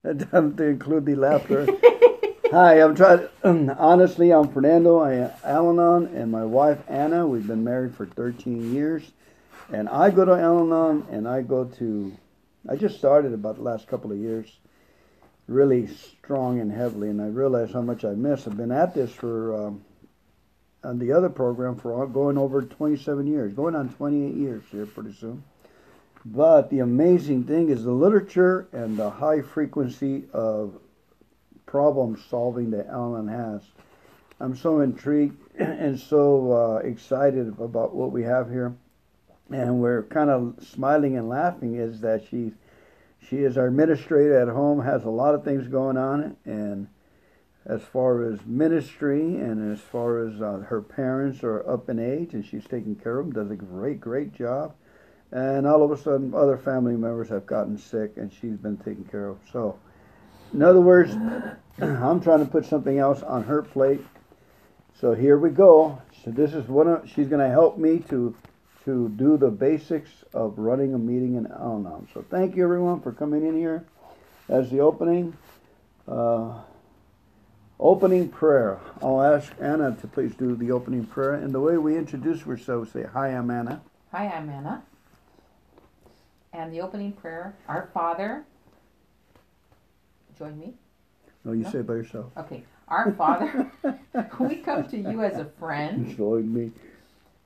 to include the laughter. Hi, I'm trying. honestly, I'm Fernando. I am Al-Anon, and my wife Anna. We've been married for 13 years, and I go to Al-Anon, and I go to. I just started about the last couple of years, really strong and heavily, and I realized how much I miss. I've been at this for um, on the other program for going over 27 years, going on 28 years here pretty soon. But the amazing thing is the literature and the high frequency of problem solving that Al-Anon has. I'm so intrigued and so uh, excited about what we have here, and we're kind of smiling and laughing. Is that she, she is our administrator at home, has a lot of things going on, and as far as ministry and as far as uh, her parents are up in age and she's taking care of them, does a great, great job. And all of a sudden, other family members have gotten sick and she's been taken care of. So, in other words, I'm trying to put something else on her plate. So here we go. So this is one of, she's going to help me to to do the basics of running a meeting in Al-Anon. So thank you everyone for coming in here as the opening. Uh, opening prayer. I'll ask Anna to please do the opening prayer. And the way we introduce ourselves, say, Hi, I'm Anna. Hi, I'm Anna. And the opening prayer, Our Father. Join me. No, you no? say it by yourself. Okay. Our Father, we come to you as a friend. Join me.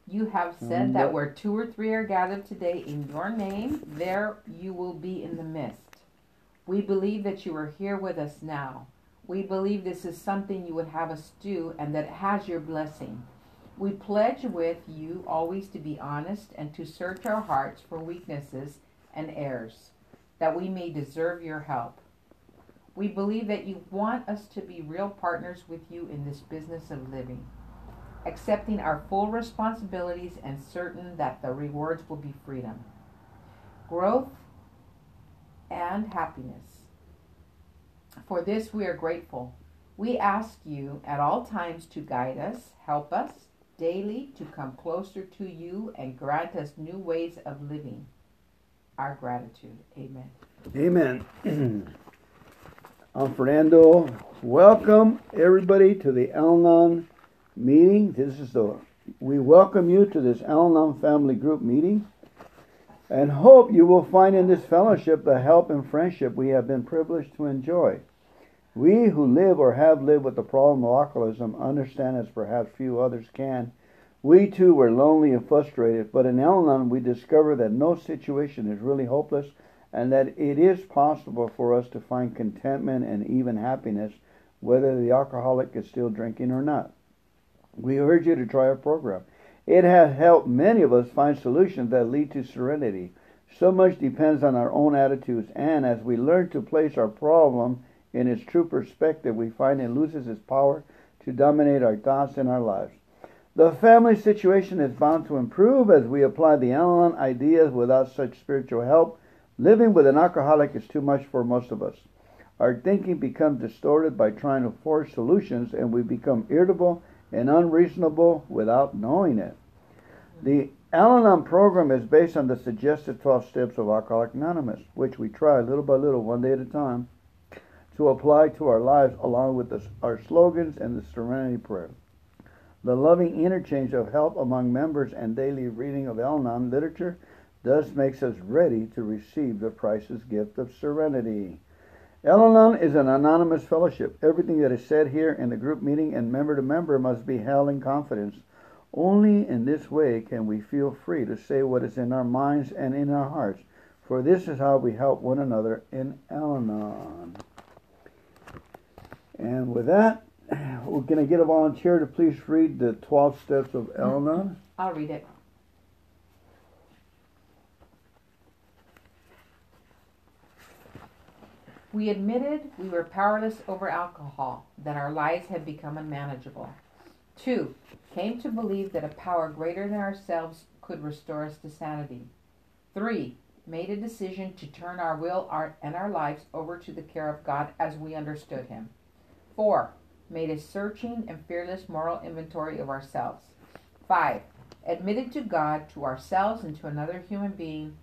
You have said um, that where two or three are gathered today in your name, there you will be in the midst. We believe that you are here with us now. We believe this is something you would have us do and that it has your blessing. We pledge with you always to be honest and to search our hearts for weaknesses and heirs, that we may deserve your help. We believe that you want us to be real partners with you in this business of living, accepting our full responsibilities and certain that the rewards will be freedom, growth, and happiness. For this we are grateful. We ask you at all times to guide us, help us daily to come closer to you, and grant us new ways of living. Our gratitude. Amen. Amen. I'm um, Fernando. Welcome everybody to the Al-Anon meeting. This is the we welcome you to this Al-Anon family group meeting and hope you will find in this fellowship the help and friendship we have been privileged to enjoy. We who live or have lived with the problem of alcoholism understand as perhaps few others can. We too were lonely and frustrated, but in Al-Anon we discover that no situation is really hopeless and that it is possible for us to find contentment and even happiness whether the alcoholic is still drinking or not. We urge you to try our program. It has helped many of us find solutions that lead to serenity. So much depends on our own attitudes, and as we learn to place our problem in its true perspective, we find it loses its power to dominate our thoughts and our lives. The family situation is bound to improve as we apply the Al-Anon ideas without such spiritual help Living with an alcoholic is too much for most of us. Our thinking becomes distorted by trying to force solutions, and we become irritable and unreasonable without knowing it. The Al Anon program is based on the suggested 12 steps of Alcoholics Anonymous, which we try little by little, one day at a time, to apply to our lives along with the, our slogans and the Serenity Prayer. The loving interchange of help among members and daily reading of Al Anon literature thus makes us ready to receive the priceless gift of serenity. Al-Anon is an anonymous fellowship. Everything that is said here in the group meeting and member to member must be held in confidence. Only in this way can we feel free to say what is in our minds and in our hearts, for this is how we help one another in Al-Anon. And with that, we're going to get a volunteer to please read the 12 steps of Al-Anon. I'll read it. We admitted we were powerless over alcohol, that our lives had become unmanageable. Two, came to believe that a power greater than ourselves could restore us to sanity. Three, made a decision to turn our will our, and our lives over to the care of God as we understood Him. Four, made a searching and fearless moral inventory of ourselves. Five, admitted to God, to ourselves, and to another human being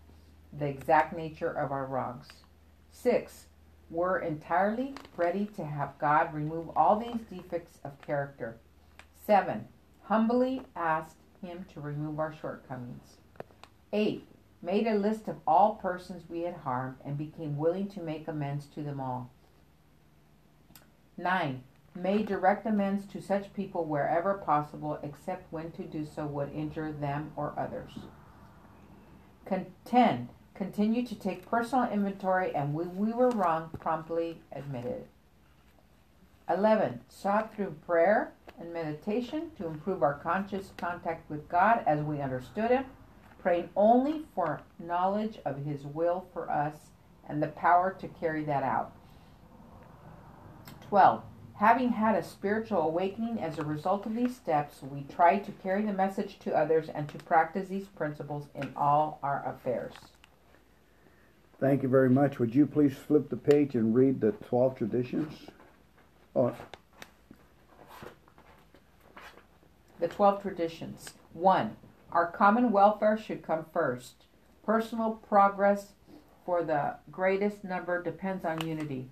the exact nature of our wrongs. Six, We're entirely ready to have God remove all these defects of character. 7. Humbly asked Him to remove our shortcomings. 8. Made a list of all persons we had harmed and became willing to make amends to them all. 9. Made direct amends to such people wherever possible, except when to do so would injure them or others. 10. Continue to take personal inventory and when we were wrong, promptly admitted. 11. Sought through prayer and meditation to improve our conscious contact with God as we understood Him, praying only for knowledge of His will for us and the power to carry that out. 12. Having had a spiritual awakening as a result of these steps, we try to carry the message to others and to practice these principles in all our affairs. Thank you very much. Would you please flip the page and read the 12 traditions? Oh. The 12 traditions. 1. Our common welfare should come first. Personal progress for the greatest number depends on unity.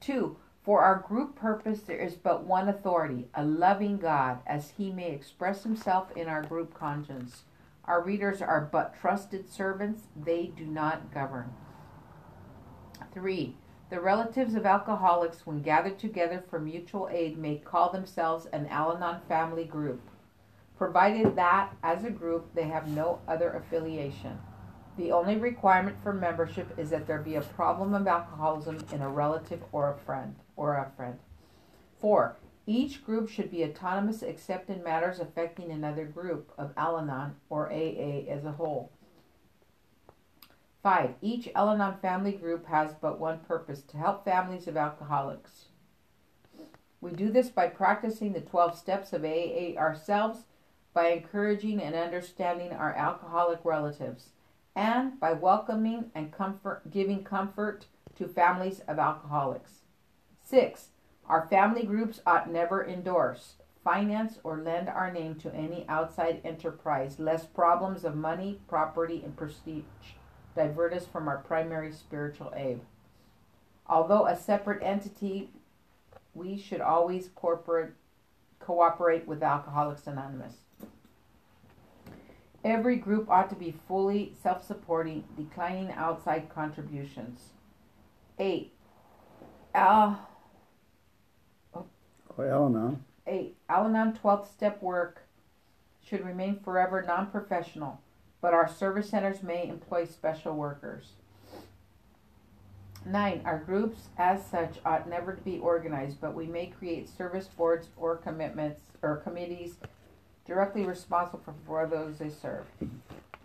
2. For our group purpose, there is but one authority, a loving God, as he may express himself in our group conscience. Our readers are but trusted servants, they do not govern. 3. The relatives of alcoholics, when gathered together for mutual aid, may call themselves an Al Anon family group, provided that, as a group, they have no other affiliation. The only requirement for membership is that there be a problem of alcoholism in a relative or a friend or a friend. 4. Each group should be autonomous except in matters affecting another group of Al Anon or AA as a whole. 5. Each Al Anon family group has but one purpose to help families of alcoholics. We do this by practicing the 12 steps of AA ourselves, by encouraging and understanding our alcoholic relatives, and by welcoming and comfort, giving comfort to families of alcoholics. 6. Our family groups ought never endorse, finance, or lend our name to any outside enterprise, lest problems of money, property, and prestige divert us from our primary spiritual aim. Although a separate entity, we should always corporate, cooperate with Alcoholics Anonymous. Every group ought to be fully self supporting, declining outside contributions. 8. Al, oh, Al Anon. 8. Al Anon 12th step work should remain forever non professional but our service centers may employ special workers. 9. Our groups, as such, ought never to be organized, but we may create service boards or commitments or committees directly responsible for, for those they serve.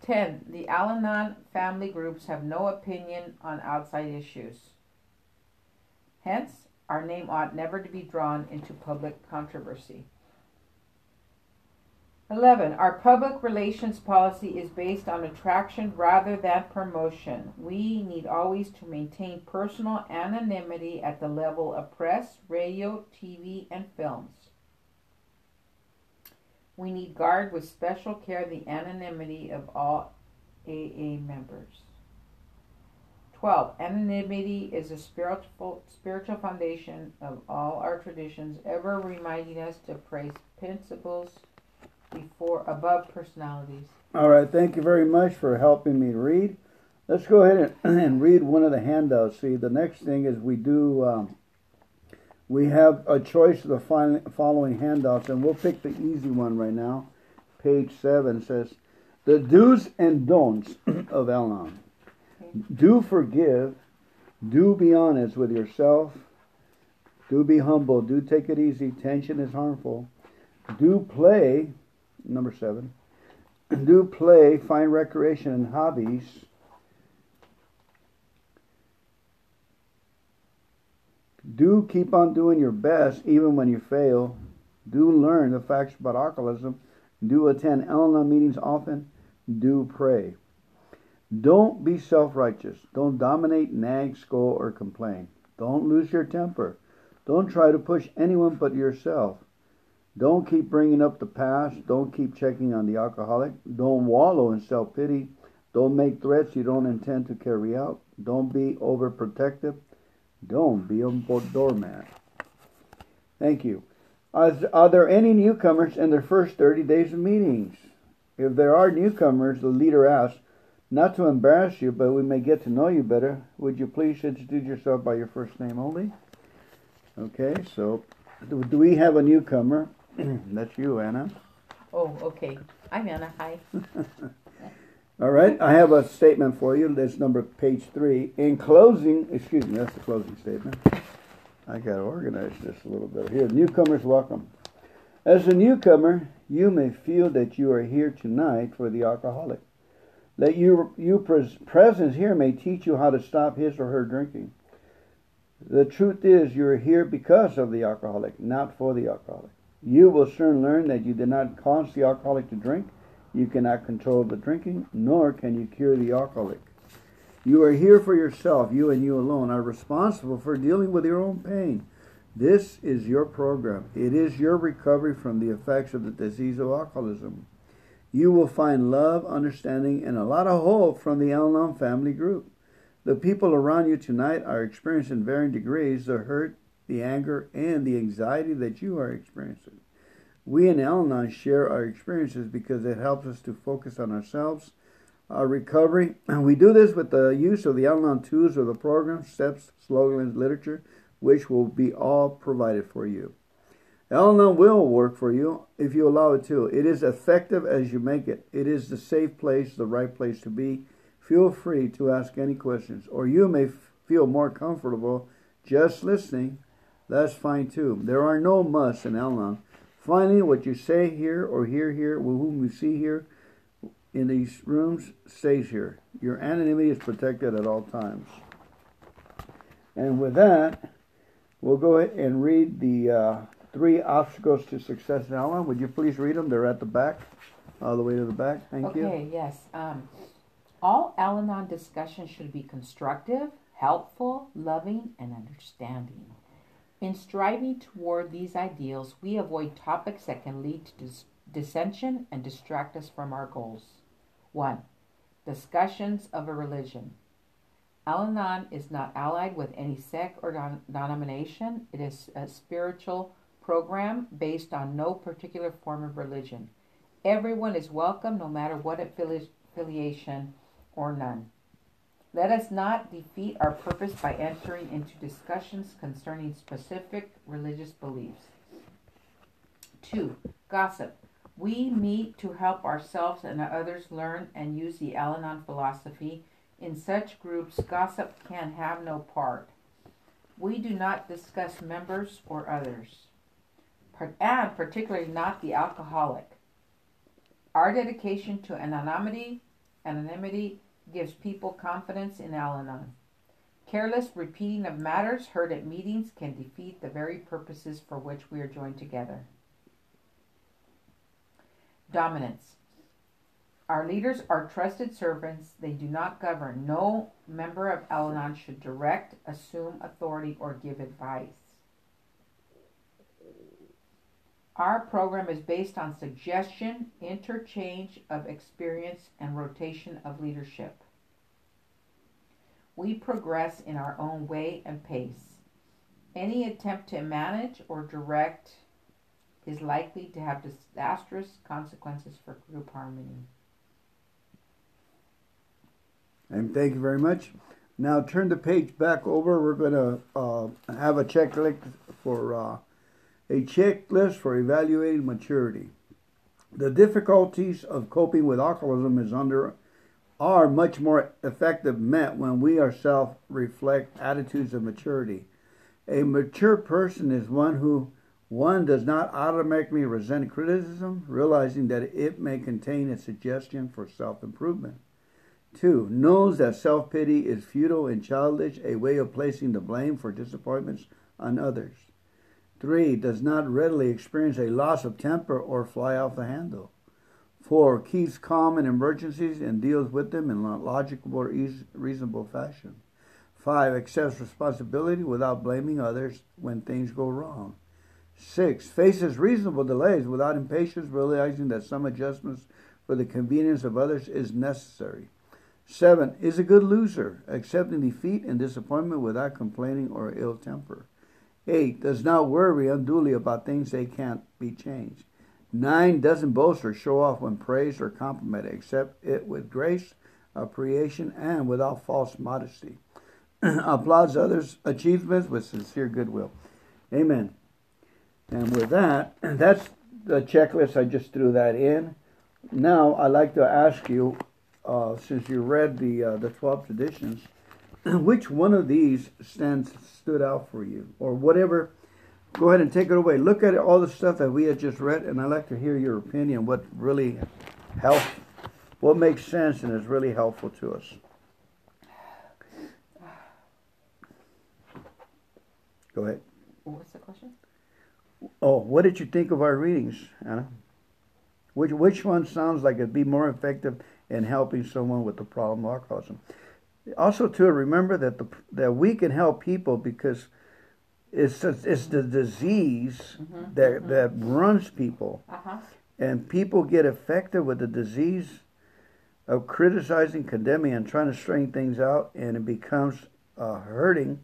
10. The Al Anon family groups have no opinion on outside issues. Hence, our name ought never to be drawn into public controversy. 11. Our public relations policy is based on attraction rather than promotion. We need always to maintain personal anonymity at the level of press, radio, TV, and films. We need guard with special care the anonymity of all AA members. 12. Anonymity is a spiritual, spiritual foundation of all our traditions, ever reminding us to praise principles before above personalities. All right, thank you very much for helping me read. Let's go ahead and, and read one of the handouts. See, the next thing is we do. Um, we have a choice of the following handouts, and we'll pick the easy one right now. Page seven says, "The do's and don'ts of Al-Anon. Do forgive. Do be honest with yourself. Do be humble. Do take it easy. Tension is harmful. Do play number seven. Do play, find recreation and hobbies. Do keep on doing your best even when you fail. Do learn the facts about alcoholism. Do attend Al-Anon meetings often. Do pray. Don't be self righteous. Don't dominate, nag, scold, or complain. Don't lose your temper. Don't try to push anyone but yourself. Don't keep bringing up the past. Don't keep checking on the alcoholic. Don't wallow in self pity. Don't make threats you don't intend to carry out. Don't be overprotective. Don't be a doormat. Thank you. Are, are there any newcomers in their first 30 days of meetings? If there are newcomers, the leader asks, not to embarrass you, but we may get to know you better, would you please introduce yourself by your first name only? Okay, so do, do we have a newcomer? That's you, Anna. Oh, okay. I'm Anna. Hi. All right, I have a statement for you. That's number page three. In closing, excuse me, that's the closing statement. I got to organize this a little bit. Here, newcomers welcome. As a newcomer, you may feel that you are here tonight for the alcoholic. That you, you presence here may teach you how to stop his or her drinking. The truth is, you are here because of the alcoholic, not for the alcoholic. You will soon learn that you did not cause the alcoholic to drink you cannot control the drinking, nor can you cure the alcoholic. You are here for yourself. You and you alone are responsible for dealing with your own pain. This is your program. It is your recovery from the effects of the disease of alcoholism. You will find love, understanding, and a lot of hope from the Al Anon family group. The people around you tonight are experiencing varying degrees the hurt, the anger, and the anxiety that you are experiencing. We in Al Anon share our experiences because it helps us to focus on ourselves, our recovery. And we do this with the use of the Al Anon tools of the program, steps, slogans, literature, which will be all provided for you. Al Anon will work for you if you allow it to. It is effective as you make it. It is the safe place, the right place to be. Feel free to ask any questions, or you may feel more comfortable just listening. That's fine too. There are no musts in Al Anon. Finally, what you say here or hear here, whom you see here in these rooms, stays here. Your anonymity is protected at all times. And with that, we'll go ahead and read the uh, three obstacles to success in Al Would you please read them? They're at the back, all the way to the back. Thank okay, you. Okay, yes. Um, all Al Anon discussions should be constructive, helpful, loving, and understanding. In striving toward these ideals, we avoid topics that can lead to dis- dissension and distract us from our goals. 1. Discussions of a religion. Al Anon is not allied with any sect or don- denomination. It is a spiritual program based on no particular form of religion. Everyone is welcome no matter what affili- affiliation or none. Let us not defeat our purpose by entering into discussions concerning specific religious beliefs. 2. Gossip. We meet to help ourselves and others learn and use the Al Anon philosophy. In such groups, gossip can have no part. We do not discuss members or others, and particularly not the alcoholic. Our dedication to anonymity, anonymity gives people confidence in Al Anon. Careless repeating of matters heard at meetings can defeat the very purposes for which we are joined together. Dominance. Our leaders are trusted servants. They do not govern. No member of Al Anon should direct, assume authority, or give advice. Our program is based on suggestion, interchange of experience, and rotation of leadership. We progress in our own way and pace. Any attempt to manage or direct is likely to have disastrous consequences for group harmony. And thank you very much. Now turn the page back over. We're going to uh, have a checklist for uh, a checklist for evaluating maturity. The difficulties of coping with alcoholism is under are much more effective met when we ourselves reflect attitudes of maturity. A mature person is one who one does not automatically resent criticism, realizing that it may contain a suggestion for self-improvement. Two, knows that self-pity is futile and childish, a way of placing the blame for disappointments on others. Three, does not readily experience a loss of temper or fly off the handle. Four, keeps calm in emergencies and deals with them in a logical or reasonable fashion. Five, accepts responsibility without blaming others when things go wrong. Six, faces reasonable delays without impatience, realizing that some adjustments for the convenience of others is necessary. Seven is a good loser, accepting defeat and disappointment without complaining or ill temper. Eight does not worry unduly about things they can't be changed. Nine doesn't boast or show off when praised or complimented, except it with grace, appreciation, and without false modesty. Applauds others' achievements with sincere goodwill. Amen. And with that, that's the checklist. I just threw that in. Now I'd like to ask you, uh, since you read the uh, the twelve traditions, which one of these stands stood out for you, or whatever go ahead and take it away. Look at all the stuff that we had just read, and I'd like to hear your opinion. What really helps, what makes sense, and is really helpful to us. Go ahead. What's the question? Oh, what did you think of our readings, Anna? Which which one sounds like it'd be more effective in helping someone with the problem of alcoholism? Also, to remember that the that we can help people because it's it's the disease mm-hmm, that mm-hmm. that runs people, uh-huh. and people get affected with the disease of criticizing, condemning, and trying to straighten things out, and it becomes uh, hurting.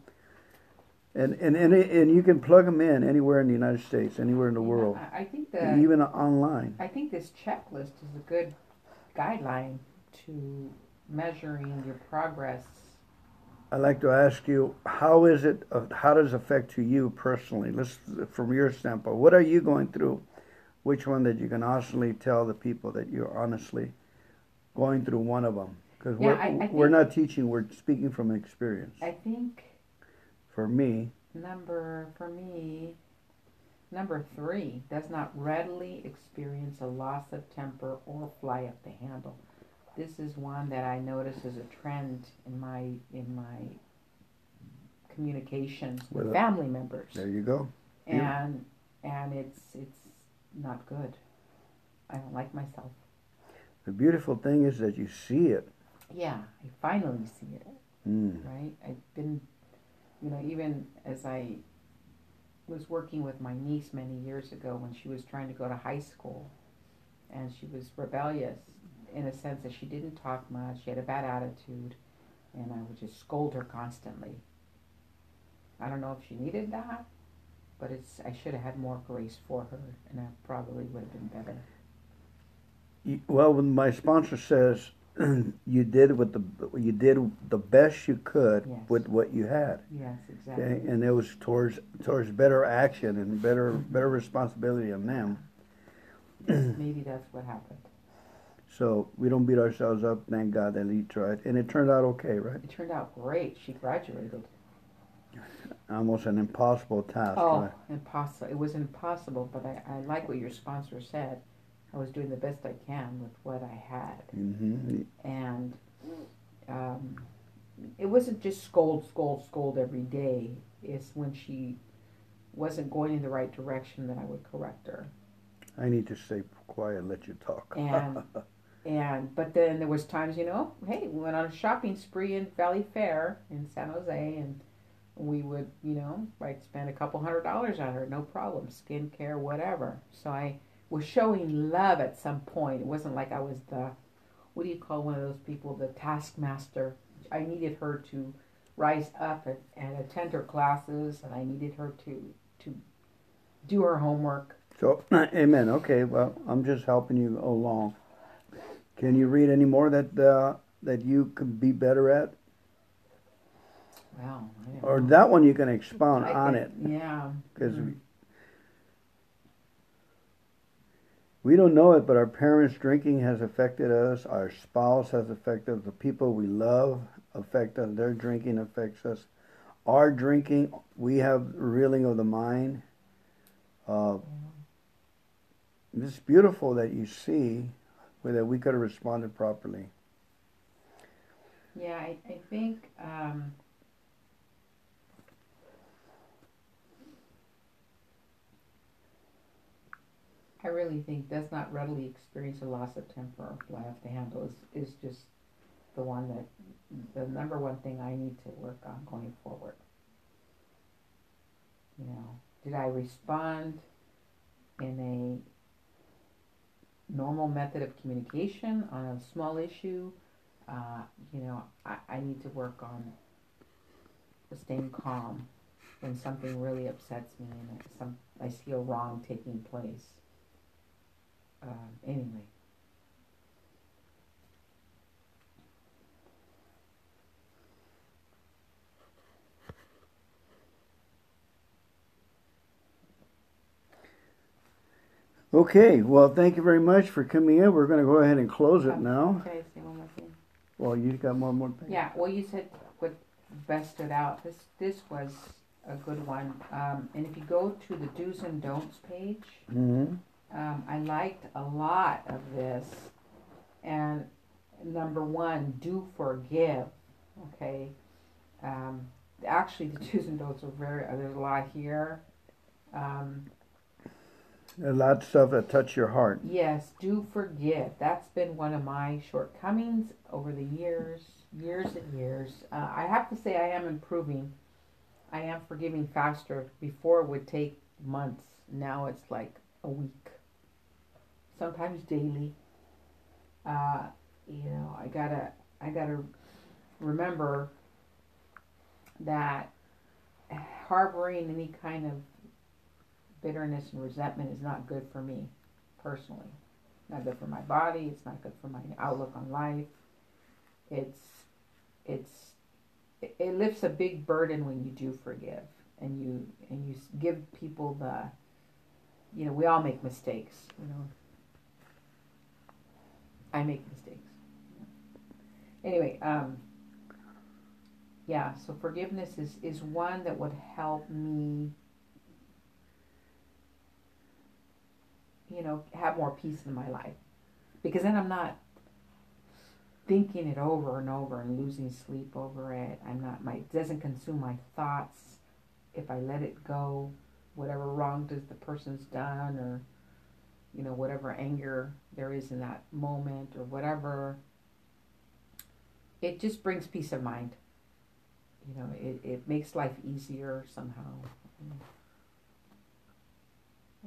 And and and, it, and you can plug them in anywhere in the United States, anywhere in the world. I think that even online. I think this checklist is a good guideline to measuring your progress I'd like to ask you, how is it, uh, how does it affect you personally? Let's, from your standpoint, what are you going through? Which one that you can honestly tell the people that you're honestly going through one of them? Because yeah, we're, I, I we're not teaching, we're speaking from experience. I think. For me. Number, for me, number three, does not readily experience a loss of temper or fly up the handle this is one that I notice as a trend in my in my communications with, with family members. There you go. And and it's it's not good. I don't like myself. The beautiful thing is that you see it. Yeah, I finally see it. Mm. Right? I've been, you know, even as I was working with my niece many years ago when she was trying to go to high school and she was rebellious in a sense that she didn't talk much, she had a bad attitude, and I would just scold her constantly. I don't know if she needed that, but it's I should have had more grace for her, and I probably would have been better. Well, when my sponsor says you did what the you did the best you could yes. with what you had. Yes, exactly. Okay? And it was towards towards better action and better mm-hmm. better responsibility on them. Maybe that's what happened. So we don't beat ourselves up. Thank God that he tried, and it turned out okay, right? It turned out great. She graduated. Almost an impossible task. Oh, right? impossible! It was impossible, but I, I like what your sponsor said. I was doing the best I can with what I had, mm-hmm. and um, it wasn't just scold, scold, scold every day. It's when she wasn't going in the right direction that I would correct her. I need to stay quiet and let you talk. And And but then there was times, you know, hey, we went on a shopping spree in Valley Fair in San Jose, and we would, you know, I'd spend a couple hundred dollars on her, no problem, skincare, whatever. So I was showing love at some point. It wasn't like I was the, what do you call one of those people, the taskmaster. I needed her to rise up and, and attend her classes, and I needed her to to do her homework. So, uh, amen. Okay, well, I'm just helping you along. Can you read any more that uh, that you could be better at? Well, or that one you can expound on it. Yeah. Because mm-hmm. we, we don't know it, but our parents' drinking has affected us. Our spouse has affected us. The people we love affect us. Their drinking affects us. Our drinking, we have reeling of the mind. Uh, It's beautiful that you see that we could have responded properly. Yeah, I, I think um, I really think does not readily experience a loss of temper or fly off the handle is, is just the one that the number one thing I need to work on going forward. You know, did I respond in a normal method of communication on a small issue? uh, you know, I, I need to work on staying calm when something really upsets me and some I see a wrong taking place. Um, anyway. Okay, well, thank you very much for coming in. We're going to go ahead and close it Um, now. Can I say one more thing? Well, you got one more thing? Yeah, well, you said what best stood out. This this was a good one. Um, and if you go to the do's and don'ts page, Mm-hmm. um, I liked a lot of this. And number one, do forgive. Okay. Um, actually, the do's and don'ts are very. There's a lot here. Um, A lot of stuff that touch your heart. Yes, do forgive. That's been one of my shortcomings over the years, years and years. Uh, I have to say, I am improving. I am forgiving faster. Before it would take months. Now it's like a week, sometimes daily. Uh, you know, I gotta, I gotta remember that harboring any kind of bitterness and resentment is not good for me personally. Not good for my body. It's not good for my outlook on life. It's it's it, it lifts a big burden when you do forgive and you and you give people the you know we all make mistakes you know I make mistakes anyway um yeah so forgiveness is is one that would help me you know, have more peace in my life. Because then I'm not thinking it over and over and losing sleep over it. I'm not my it doesn't consume my thoughts if I let it go, whatever wrong does the person's done or you know, whatever anger there is in that moment or whatever. It just brings peace of mind. You know, it, it makes life easier somehow.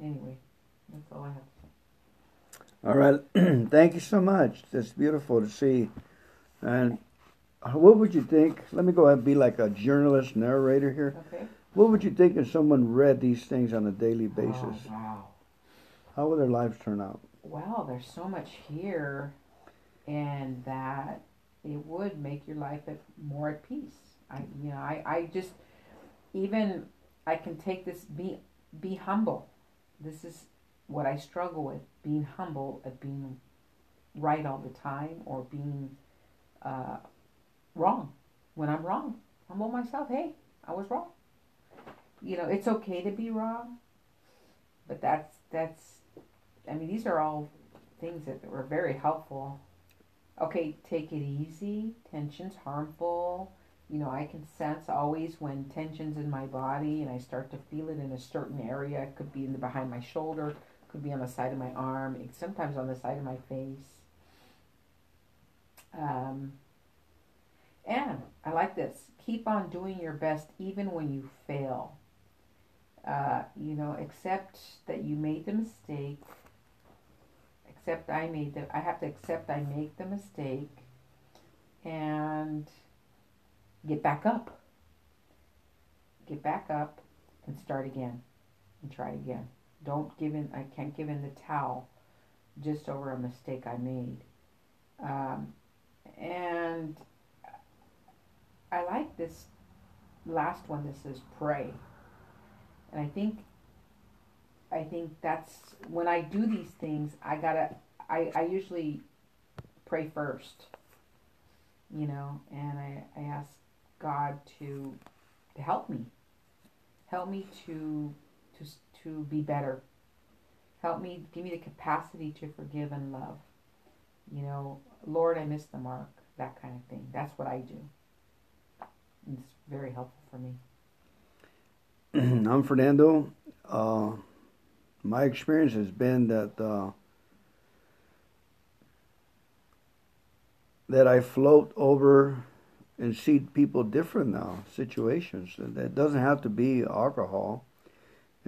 Anyway. That's all I have to say. All right. Thank you so much. That's beautiful to see. And what would you think? Let me go ahead and be like a journalist narrator here. Okay. What would you think if someone read these things on a daily oh, basis? Oh, wow. How would their lives turn out? Well, there's so much here, and that it would make your life at, more at peace. I, you know, I, I just even I can take this be be humble. This is what I struggle with: being humble at being right all the time, or being uh, wrong when I'm wrong. Humble myself. Hey, I was wrong. You know, it's okay to be wrong, but that's that's. I mean, these are all things that were very helpful. Okay, take it easy. Tension's harmful. You know, I can sense always when tension's in my body and I start to feel it in a certain area. It could be in the behind my shoulder, could be on the side of my arm, sometimes on the side of my face. Um, and I like this. Keep on doing your best even when you fail. Uh, you know, accept that you made the mistake. Accept I made the. I have to accept I make the mistake, and get back up. Get back up, and start again, and try again. Don't give in. I can't give in the towel, just over a mistake I made. Um, and I like this last one that says pray. And I think I think that's when I do these things I gotta I, I usually pray first. You know, and I, I ask God to to help me. Help me to to be better. Help me give me the capacity to forgive and love. You know, Lord, I missed the mark, that kind of thing. That's what I do. And it's very helpful for me. I'm Fernando. Uh, my experience has been that uh, that I float over and see people different now, situations. That doesn't have to be alcohol.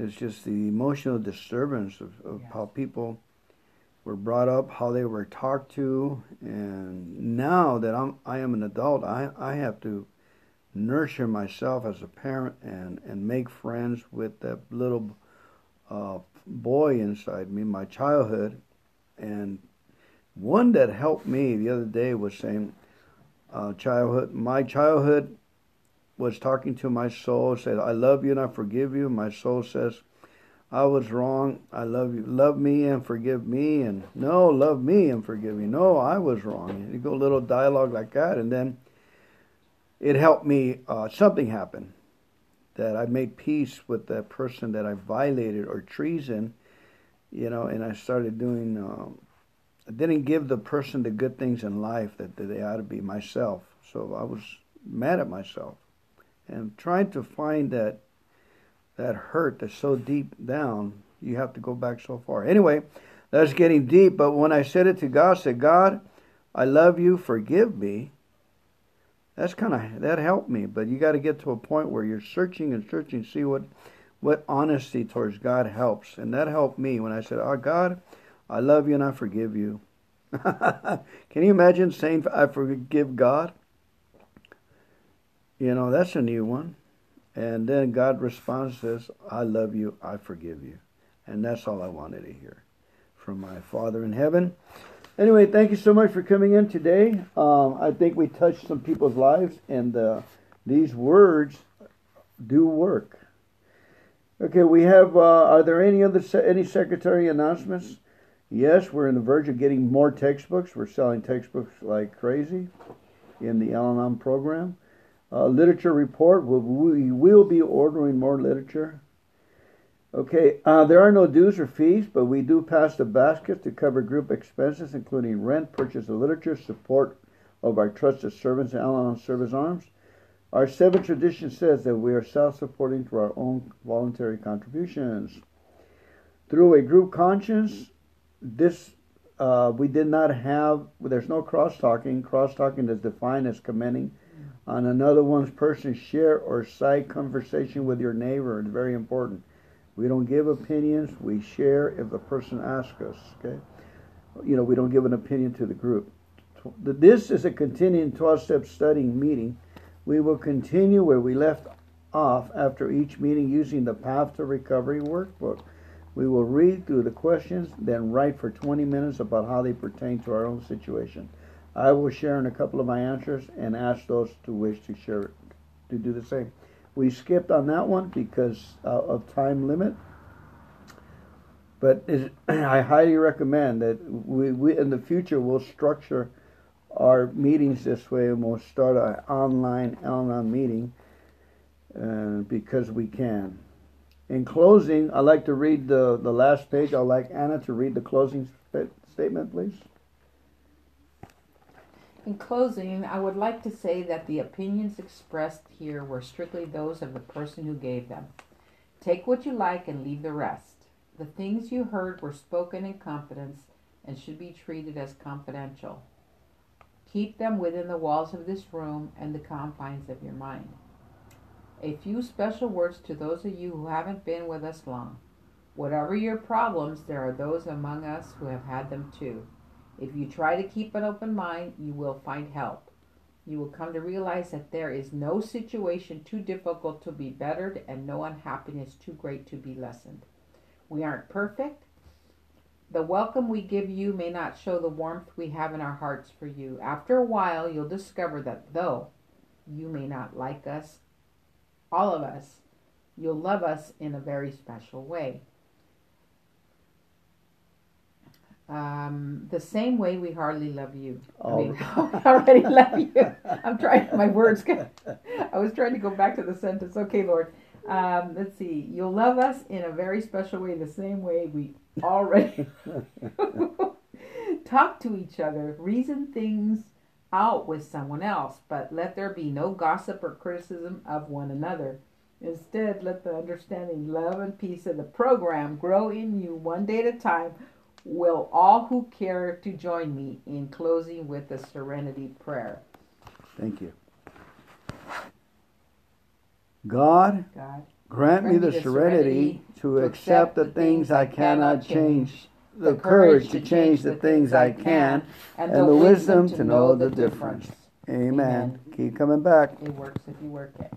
It's just the emotional disturbance of, of Yes. how people were brought up, how they were talked to, and now that I'm I am an adult, I I have to nurture myself as a parent and and make friends with that little uh, boy inside me, my childhood, and one that helped me the other day was saying, uh, childhood, my childhood was talking to my soul, said, I love you and I forgive you. My soul says, I was wrong. I love you. Love me and forgive me. And no, love me and forgive me. No, I was wrong. And you go a little dialogue like that. And then it helped me. Uh, something happened that I made peace with that person that I violated or treason, you know, and I started doing, um, I didn't give the person the good things in life that, that they ought to be myself. So I was mad at myself and trying to find that that hurt that's so deep down, you have to go back so far. Anyway, that's getting deep, but when I said it to God, I said, God, I love you, forgive me. That's kind of that helped me, but you got to get to a point where you're searching and searching, see what what honesty towards God helps, and that helped me when I said, "Oh God, I love you and I forgive you." Can you imagine saying, "I forgive God"? You know, that's a new one. And then God responds, says, I love you, I forgive you. And that's all I wanted to hear from my Father in heaven. Anyway, thank you so much for coming in today. Um, I think we touched some people's lives, and uh, these words do work. Okay, we have. Uh, are there any other any secretary announcements? Yes, we're in the verge of getting more textbooks. We're selling textbooks like crazy in the Al-Anon program. Uh, literature report. We will be ordering more literature. Okay, uh, there are no dues or fees, but we do pass the basket to cover group expenses, including rent, purchase of literature, support of our trusted servants and Al-Anon Service Arms. Our seventh tradition says that we are self-supporting through our own voluntary contributions. Through a group conscience, this uh, we did not have. There's no cross-talking. Cross-talking is defined as commenting on another one's person, share or side conversation with your neighbor. It's very important. We don't give opinions. We share if the person asks us. Okay, you know we don't give an opinion to the group. This is a continuing 12-step studying meeting. We will continue where we left off after each meeting using the Path to Recovery workbook. We will read through the questions, then write for 20 minutes about how they pertain to our own situation. I will share in a couple of my answers and ask those to wish to share to do the same. We skipped on that one because uh, of time limit, but I highly recommend that we, we in the future we'll structure our meetings this way and we'll start an online Al-Anon meeting uh, because we can. In closing, I'd like to read the, the last page. I'd like Anna to read the closing statement, please. In closing, I would like to say that the opinions expressed here were strictly those of the person who gave them. Take what you like and leave the rest. The things you heard were spoken in confidence and should be treated as confidential. Keep them within the walls of this room and the confines of your mind. A few special words to those of you who haven't been with us long. Whatever your problems, there are those among us who have had them too. If you try to keep an open mind, you will find help. You will come to realize that there is no situation too difficult to be bettered and no unhappiness too great to be lessened. We aren't perfect. The welcome we give you may not show the warmth we have in our hearts for you. After a while, you'll discover that though you may not like us, all of us, you'll love us in a very special way. Um, the same way we hardly love you. I mean, I already love you. I'm trying, my words, I was trying to go back to the sentence. Okay, Lord. Um, let's see. You'll love us in a very special way, the same way we already talk to each other, reason things out with someone else, but let there be no gossip or criticism of one another. Instead, let the understanding, love, and peace of the program grow in you one day at a time Will all who care to join me in closing with the serenity prayer? Thank you. God, God grant, grant me the, the serenity, serenity, to accept the things I cannot change, the courage to change the things I can, and the wisdom to know the difference. Amen. Keep coming back. It works if you work it.